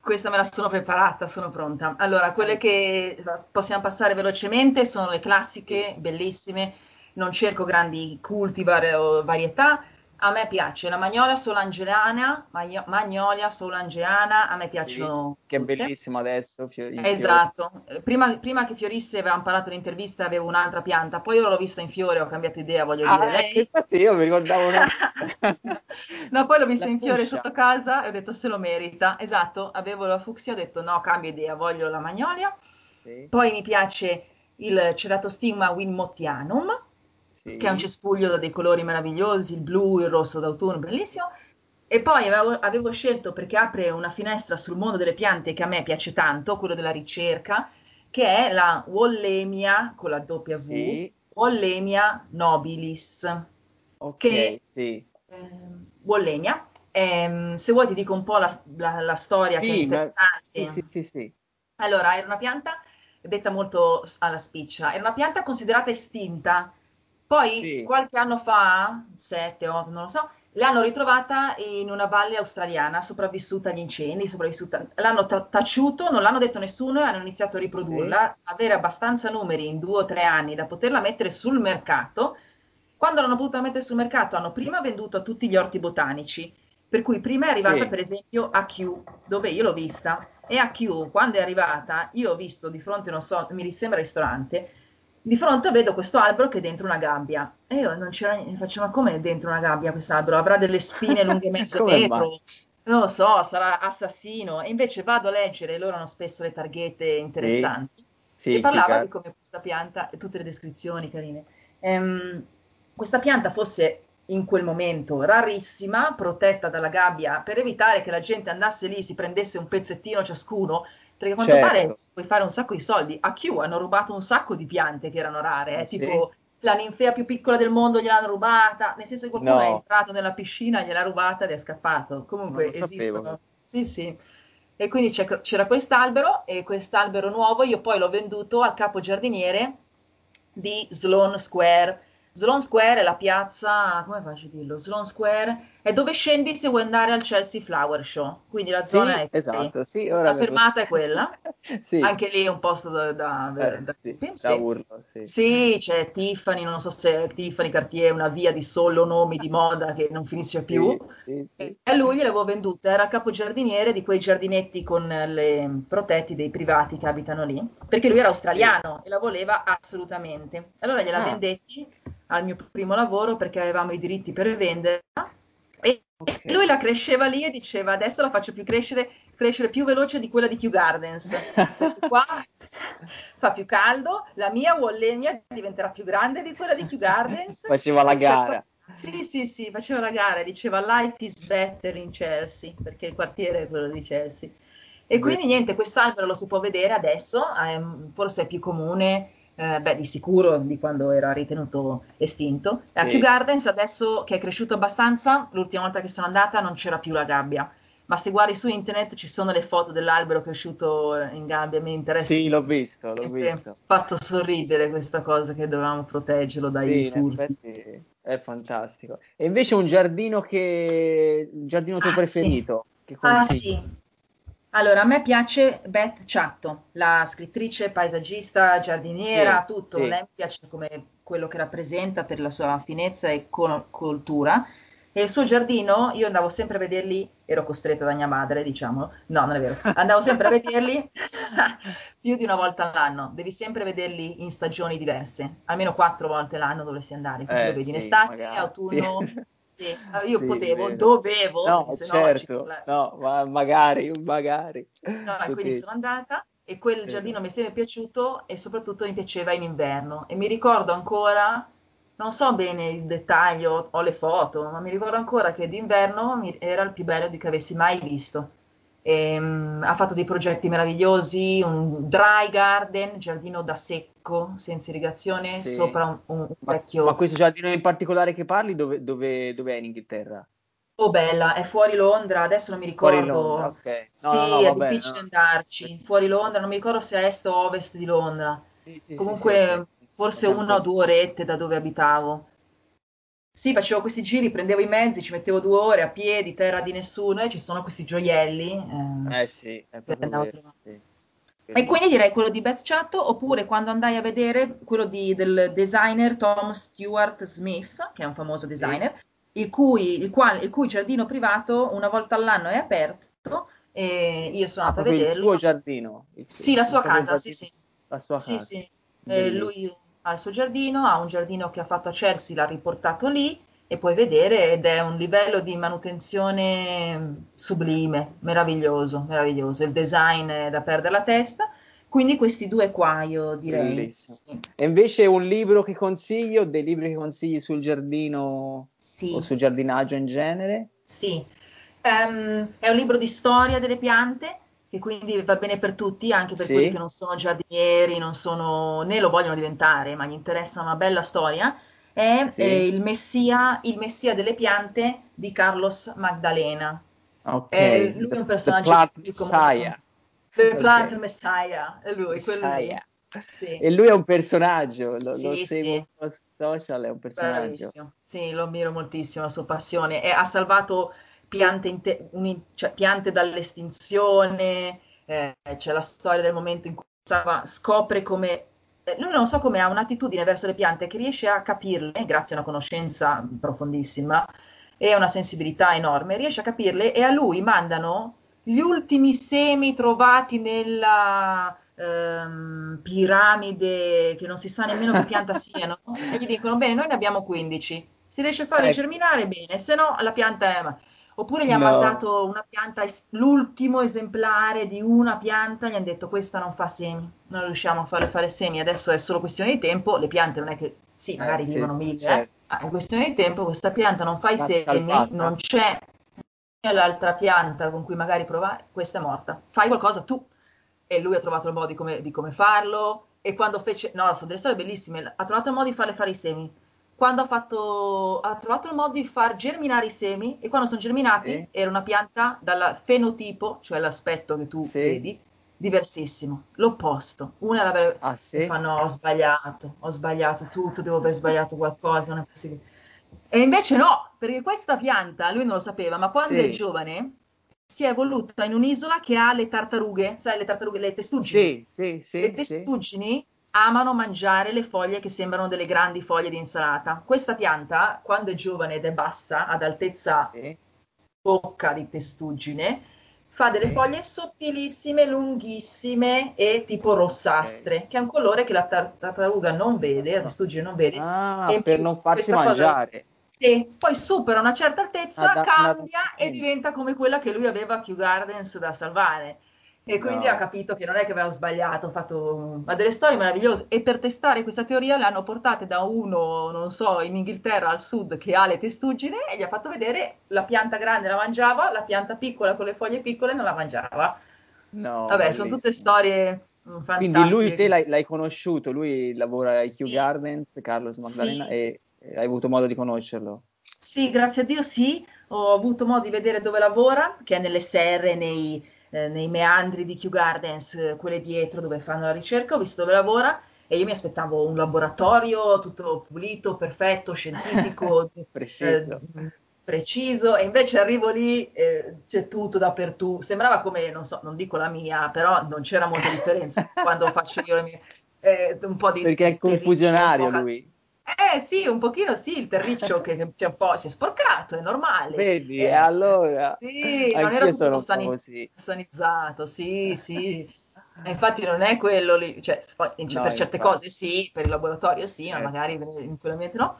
Questa me la sono preparata, sono pronta. Allora, quelle che possiamo passare velocemente sono le classiche, bellissime. Non cerco grandi cultivar o varietà. A me piace la magnolia solangeana, magno- magnolia solangeana, a me piacciono che è bellissimo adesso. fiori. Esatto, prima, prima che fiorisse avevamo parlato l'intervista, avevo un'altra pianta, poi io l'ho vista in fiore, ho cambiato idea, voglio Ah, dire, ecco, lei... infatti io mi ricordavo una... No, poi l'ho vista La in fiore sotto casa e ho detto se lo merita. Esatto, avevo la fucsia, ho detto no, cambio idea, voglio la magnolia. Sì, Poi mi piace il ceratostigma winmottianum, sì. che è un cespuglio dei colori meravigliosi, il blu, il rosso d'autunno, bellissimo. E poi avevo, avevo scelto perché apre una finestra sul mondo delle piante che a me piace tanto, quello della ricerca, che è la Wallemia con la W, Sì, Wallemia nobilis. ok, che- sì. Ehm, Wallemia. Ehm, se vuoi ti dico un po' la, la- la storia che è Sì, ma- interessante. Sì, sì, sì, sì. Allora, era una pianta detta molto alla spiccia, era una pianta considerata estinta. Poi Sì. qualche anno fa, sette, otto, non lo so, l'hanno ritrovata in una valle australiana, sopravvissuta agli incendi, sopravvissuta. L'hanno ta- taciuto, non l'hanno detto a nessuno e hanno iniziato a riprodurla, avere abbastanza numeri in due o tre anni da poterla mettere sul mercato. Quando l'hanno potuta mettere sul mercato, hanno prima venduto a tutti gli orti botanici, per cui prima è arrivata Sì. per esempio a Q, dove io l'ho vista, e a Q, quando è arrivata, io ho visto di fronte, non so, mi sembra ristorante, di fronte vedo questo albero che è dentro una gabbia. E io non c'era niente, faccio, ma come è dentro una gabbia quest'albero? Avrà delle spine lunghe mezzo metro? Non lo so, sarà assassino. E invece vado a leggere, loro hanno spesso le targhette interessanti. Sì, e parlava figa. di come questa pianta, tutte le descrizioni carine, ehm, questa pianta fosse in quel momento rarissima, protetta dalla gabbia, per evitare che la gente andasse lì, si prendesse un pezzettino ciascuno, perché a quanto Certo. pare puoi fare un sacco di soldi. A Q hanno rubato un sacco di piante che erano rare, eh, Sì. tipo la ninfea più piccola del mondo gliel'hanno rubata, nel senso che qualcuno No. è entrato nella piscina, gliel'ha rubata ed è scappato. Comunque lo sapevo. esistono. Sì, sì. E quindi c'era quest'albero e quest'albero nuovo io poi l'ho venduto al capo giardiniere di Sloane Square. Sloane Square è la piazza, come faccio a dirlo? Sloane Square è dove scendi se vuoi andare al Chelsea Flower Show, quindi la Sì, zona è qui. esatto, sì, ora La avevo- fermata è quella. sì. Anche lì è un posto da, da, eh, da, sì, da urlo. Sì. sì, c'è Tiffany, non so se è Tiffany Cartier, una via di solo nomi di moda che non finisce più. E a lui gliel'avevo venduta, era capogiardiniere di quei giardinetti con le protetti dei privati che abitano lì, perché lui era australiano e la voleva assolutamente. Allora gliela ah. vendetti al mio primo lavoro perché avevamo i diritti per venderla e okay. lui la cresceva lì e diceva adesso la faccio più crescere, crescere più veloce di quella di Kew Gardens. Qua fa più caldo, la mia Wallemia diventerà più grande di quella di Kew Gardens. Faceva la gara. Sì, sì, sì, faceva la gara, diceva life is better in Chelsea, perché il quartiere è quello di Chelsea. E quindi niente, quest'albero lo si può vedere adesso, forse è più comune eh, beh, di sicuro di quando era ritenuto estinto. Sì. A Kew Gardens adesso che è cresciuto abbastanza, l'ultima volta che sono andata non c'era più la gabbia. Ma se guardi su internet ci sono le foto dell'albero cresciuto in gabbia, mi interessa. Sì, l'ho visto, l'ho visto. fatto sorridere questa cosa che dovevamo proteggerlo dai sì, furti. È fantastico. E invece un giardino che... il giardino tuo ah, preferito? Sì. ah sì, allora, a me piace Beth Chatto, la scrittrice, paesaggista, giardiniera, sì, tutto. Sì. Lei mi piace come quello che rappresenta per la sua finezza e cultura. E il suo giardino, io andavo sempre a vederli, ero costretta da mia madre, diciamo, no, non è vero, andavo sempre a vederli più di una volta all'anno, devi sempre vederli in stagioni diverse, almeno quattro volte l'anno dovresti andare, così eh, lo vedi sì, in estate, magari, autunno, sì. Sì, io sì, potevo, dovevo, no, certo, no, ma magari, magari. No, quindi sono andata e quel giardino mi è sempre piaciuto e soprattutto mi piaceva in inverno e mi ricordo ancora, non so bene il dettaglio, ho le foto, ma mi ricordo ancora che d'inverno era il più bello che avessi mai visto. E, um, ha fatto dei progetti meravigliosi, un dry garden, giardino da secco, senza irrigazione, sì. sopra un, un ma, vecchio... Ma questo giardino in particolare che parli, dove, dove, dove, è in Inghilterra? Oh bella, è fuori Londra, adesso non mi ricordo. Fuori Londra, ok. No, sì, no, no, è vabbè, difficile andarci. Fuori Londra, non mi ricordo se è est o ovest di Londra. Sì, Comunque, forse una o due orette da dove abitavo. Sì, facevo questi giri, prendevo i mezzi, ci mettevo due ore a piedi, terra di nessuno e ci sono questi gioielli. Eh, eh sì, è proprio vero, sì. E quindi direi quello di Beth Chatto, oppure quando andai a vedere quello di, del designer Tom Stewart Smith, che è un famoso designer, sì. il, cui, il, quale, il, cui, giardino privato una volta all'anno è aperto e io sono ah, andata a vederlo. il suo giardino? Il, sì, la sua casa, sì, sì. La sua casa. Sì, sì. Eh, lui ha il suo giardino, ha un giardino che ha fatto a Chelsea, l'ha riportato lì e puoi vedere ed è un livello di manutenzione sublime, meraviglioso, meraviglioso. Il design è da perdere la testa. Quindi questi due qua io direi. Sì. E invece un libro che consiglio, dei libri che consigli sul giardino sì. o sul giardinaggio in genere? Sì, um, è un libro di storia delle piante che quindi va bene per tutti, anche per sì. quelli che non sono giardinieri, non sono, né lo vogliono diventare, ma gli interessa una bella storia, è sì. eh, il, messia, il, messia, delle piante di Carlos Magdalena. Okay. lui è un personaggio The Plant Messiah. The Plant okay. Messiah, è lui, Messiah. Sì. E lui è un personaggio, lo, sì, lo seguo sì. social, è un personaggio. Bravissimo. Sì, lo ammiro moltissimo, la sua passione. E ha salvato piante, inte- un, cioè, piante dall'estinzione, eh, c'è la storia del momento in cui scopre come eh, lui non so come ha un'attitudine verso le piante che riesce a capirle grazie a una conoscenza profondissima e una sensibilità enorme, riesce a capirle e a lui mandano gli ultimi semi trovati nella ehm, piramide che non si sa nemmeno che pianta siano e gli dicono bene noi ne abbiamo 15 si riesce a farli ecco. germinare bene se no la pianta è Oppure gli ha no. mandato una pianta, l'ultimo esemplare di una pianta, gli hanno detto questa non fa semi, non riusciamo a farle fare semi, adesso è solo questione di tempo, le piante non è che, sì, eh, magari eh, vivono sì, mille, certo. eh, è questione di tempo, questa pianta non fa i semi, salvata. non c'è l'altra pianta con cui magari provare, questa è morta, fai qualcosa tu. E lui ha trovato il modo di come, di come farlo, e quando fece, no, sono delle storie bellissime, ha trovato il modo di farle fare i semi quando ha, fatto, ha trovato il modo di far germinare i semi e quando sono germinati sì. era una pianta dal fenotipo, cioè l'aspetto che tu sì. vedi, diversissimo, l'opposto. Una era ah, sì? fa no, ho sbagliato, ho sbagliato tutto, devo aver sbagliato qualcosa, non è possibile. E invece no, perché questa pianta, lui non lo sapeva, ma quando sì. è giovane, si è evoluta in un'isola che ha le tartarughe, sai le tartarughe, le testuggini. Sì, sì, sì. Le testuggini sì. Amano mangiare le foglie che sembrano delle grandi foglie di insalata. Questa pianta, quando è giovane ed è bassa, ad altezza sì. bocca di testuggine, fa delle foglie sottilissime, lunghissime e tipo rossastre, okay. che è un colore che la tartaruga non vede, la testuggine non vede. Ah, per non farsi mangiare. Cosa, sì, poi supera una certa altezza, ah, cambia una... e diventa come quella che lui aveva a Kew Gardens da salvare. E quindi no. ha capito che non è che aveva sbagliato, ha fatto ma delle storie meravigliose. E per testare questa teoria le hanno portate da uno, non so, in Inghilterra al sud che ha le testuggine e gli ha fatto vedere la pianta grande la mangiava, la pianta piccola con le foglie piccole non la mangiava. No, Vabbè, bellissimo. sono tutte storie fantastiche. Quindi lui te l'hai, l'hai conosciuto, lui lavora ai sì. Kew Gardens, Carlos Magdalena, sì. e hai avuto modo di conoscerlo? Sì, grazie a Dio sì, ho avuto modo di vedere dove lavora, che è nelle serre, nei eh, nei meandri di Kew Gardens, eh, quelle dietro dove fanno la ricerca, ho visto dove lavora e io mi aspettavo un laboratorio tutto pulito, perfetto, scientifico, preciso. Eh, preciso e invece arrivo lì eh, c'è tutto dappertutto, sembrava come, non so, non dico la mia, però non c'era molta differenza quando faccio io le mie, eh, un po' di... Perché è confusionario lui. Eh sì, un pochino sì, il terriccio che, che un po' si è sporcato, è normale. Vedi, eh, allora. Sì, non era tutto sani- sanizzato, sì, sì. Infatti non è quello lì, cioè, no, per certe infatti. cose sì, per il laboratorio sì, ma eh. magari in quell'ambiente no.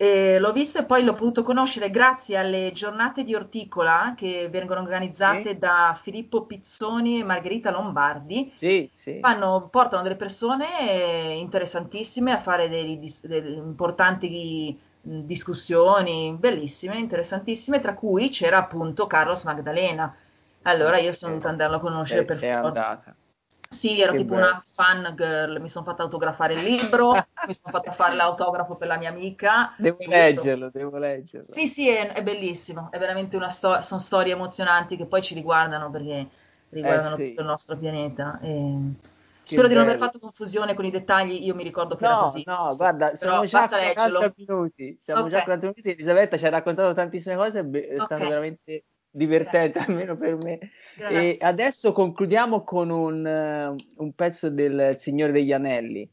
E l'ho visto e poi l'ho potuto conoscere grazie alle giornate di orticola che vengono organizzate sì. da Filippo Pizzoni e Margherita Lombardi. Sì, sì. Fanno, portano delle persone interessantissime a fare delle, importanti discussioni bellissime, interessantissime, tra cui c'era appunto Carlos Magdalena. Allora io sono dovuta andarlo a conoscere sei, per sei andata. Sì, ero che tipo bello. una fan girl, mi sono fatta autografare il libro, mi sono fatta fare l'autografo per la mia amica. Devo leggerlo, devo leggerlo. Sì, sì, è, è bellissimo, è veramente una storia, sono storie emozionanti che poi ci riguardano perché riguardano eh, sì. tutto il nostro pianeta. E... Spero bello. di non aver fatto confusione con i dettagli, io mi ricordo che no, era così. No, guarda, siamo già a 40 minuti, siamo okay. già a 40 minuti, Elisabetta ci ha raccontato tantissime cose, è stato okay. veramente divertente Grazie. almeno per me. Grazie. E adesso concludiamo con un, un, pezzo del Signore degli Anelli.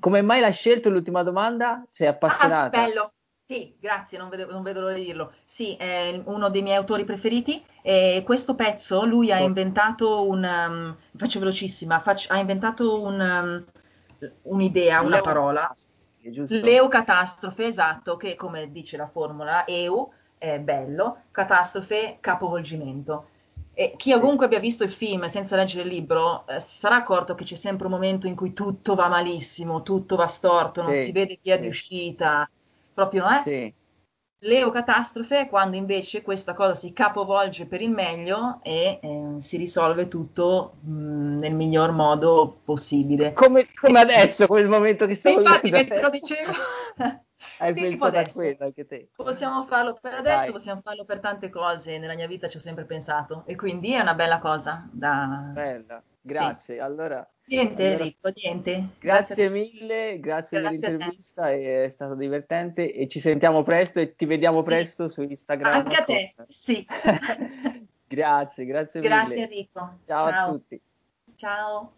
Come mai l'hai scelto? L'ultima domanda? Sei appassionata? Ah, bello. Sì, grazie, non vedo, non vedo l'ora di dirlo. Sì, è uno dei miei autori preferiti. E questo pezzo lui ha oh. inventato un. Um, faccio velocissima, faccio, ha inventato un, um, un'idea, una parola. Leucatastrofe, esatto, che come dice la formula, EU è bello, catastrofe, capovolgimento. E chi ovunque abbia visto il film senza leggere il libro eh, si sarà accorto che c'è sempre un momento in cui tutto va malissimo, tutto va storto, non si vede via sì. di uscita, proprio non è? Sì. Leo catastrofe è quando invece questa cosa si capovolge per il meglio e eh, si risolve tutto mh, nel miglior modo possibile. Come, come adesso, quel momento che stiamo Infatti, mentre lo dicevo, Hai sì, pensato a quello anche te? Possiamo farlo per adesso, Dai. possiamo farlo per tante cose. Nella mia vita ci ho sempre pensato e quindi è una bella cosa da... Bella, grazie. Sì. Allora, niente allora, Enrico, niente. Grazie, grazie mille, grazie, grazie dell'intervista, è stato divertente e ci sentiamo presto e ti vediamo sì. presto su Instagram. Anche a te, sì. grazie, grazie mille. Grazie Enrico. Ciao, Ciao. a tutti. Ciao.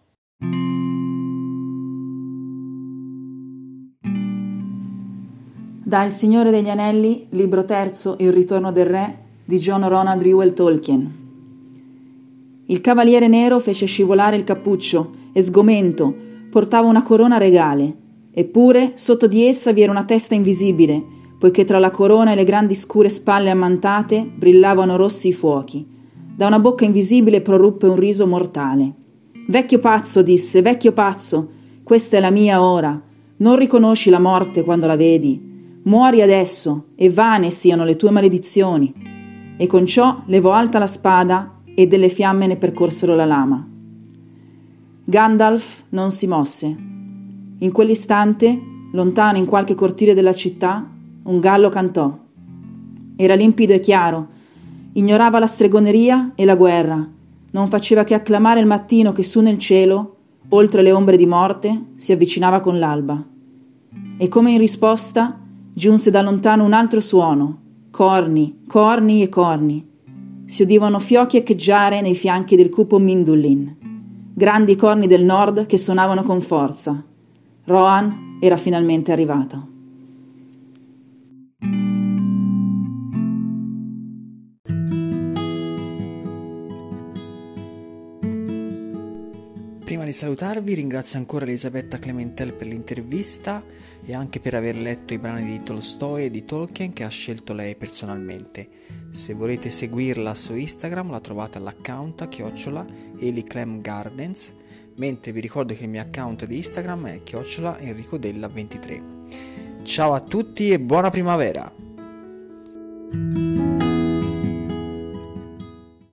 Da Il Signore degli Anelli, libro terzo, Il ritorno del re, di John Ronald Reuel Tolkien. Il cavaliere nero fece scivolare il cappuccio e sgomento portava una corona regale. Eppure sotto di essa vi era una testa invisibile, poiché tra la corona e le grandi scure spalle ammantate brillavano rossi i fuochi. Da una bocca invisibile proruppe un riso mortale. Vecchio pazzo, disse, vecchio pazzo, questa è la mia ora. Non riconosci la morte quando la vedi. Muori adesso, e vane siano le tue maledizioni. E con ciò levò alta la spada e delle fiamme ne percorsero la lama. Gandalf non si mosse. In quell'istante, lontano in qualche cortile della città, un gallo cantò. Era limpido e chiaro, ignorava la stregoneria e la guerra, non faceva che acclamare il mattino che su nel cielo, oltre le ombre di morte, si avvicinava con l'alba. E come in risposta, giunse da lontano un altro suono, corni, corni e corni. Si udivano fiocchi echeggiare nei fianchi del cupo Mindulin, grandi corni del nord che suonavano con forza. Rohan era finalmente arrivato. Prima di salutarvi ringrazio ancora Elisabetta Clementel per l'intervista e anche per aver letto i brani di Tolstoi e di Tolkien che ha scelto lei personalmente. Se volete seguirla su Instagram la trovate all'account chiocciola eliclemgardens, mentre vi ricordo che il mio account di Instagram è chiocciola enricodella23. Ciao a tutti e buona primavera!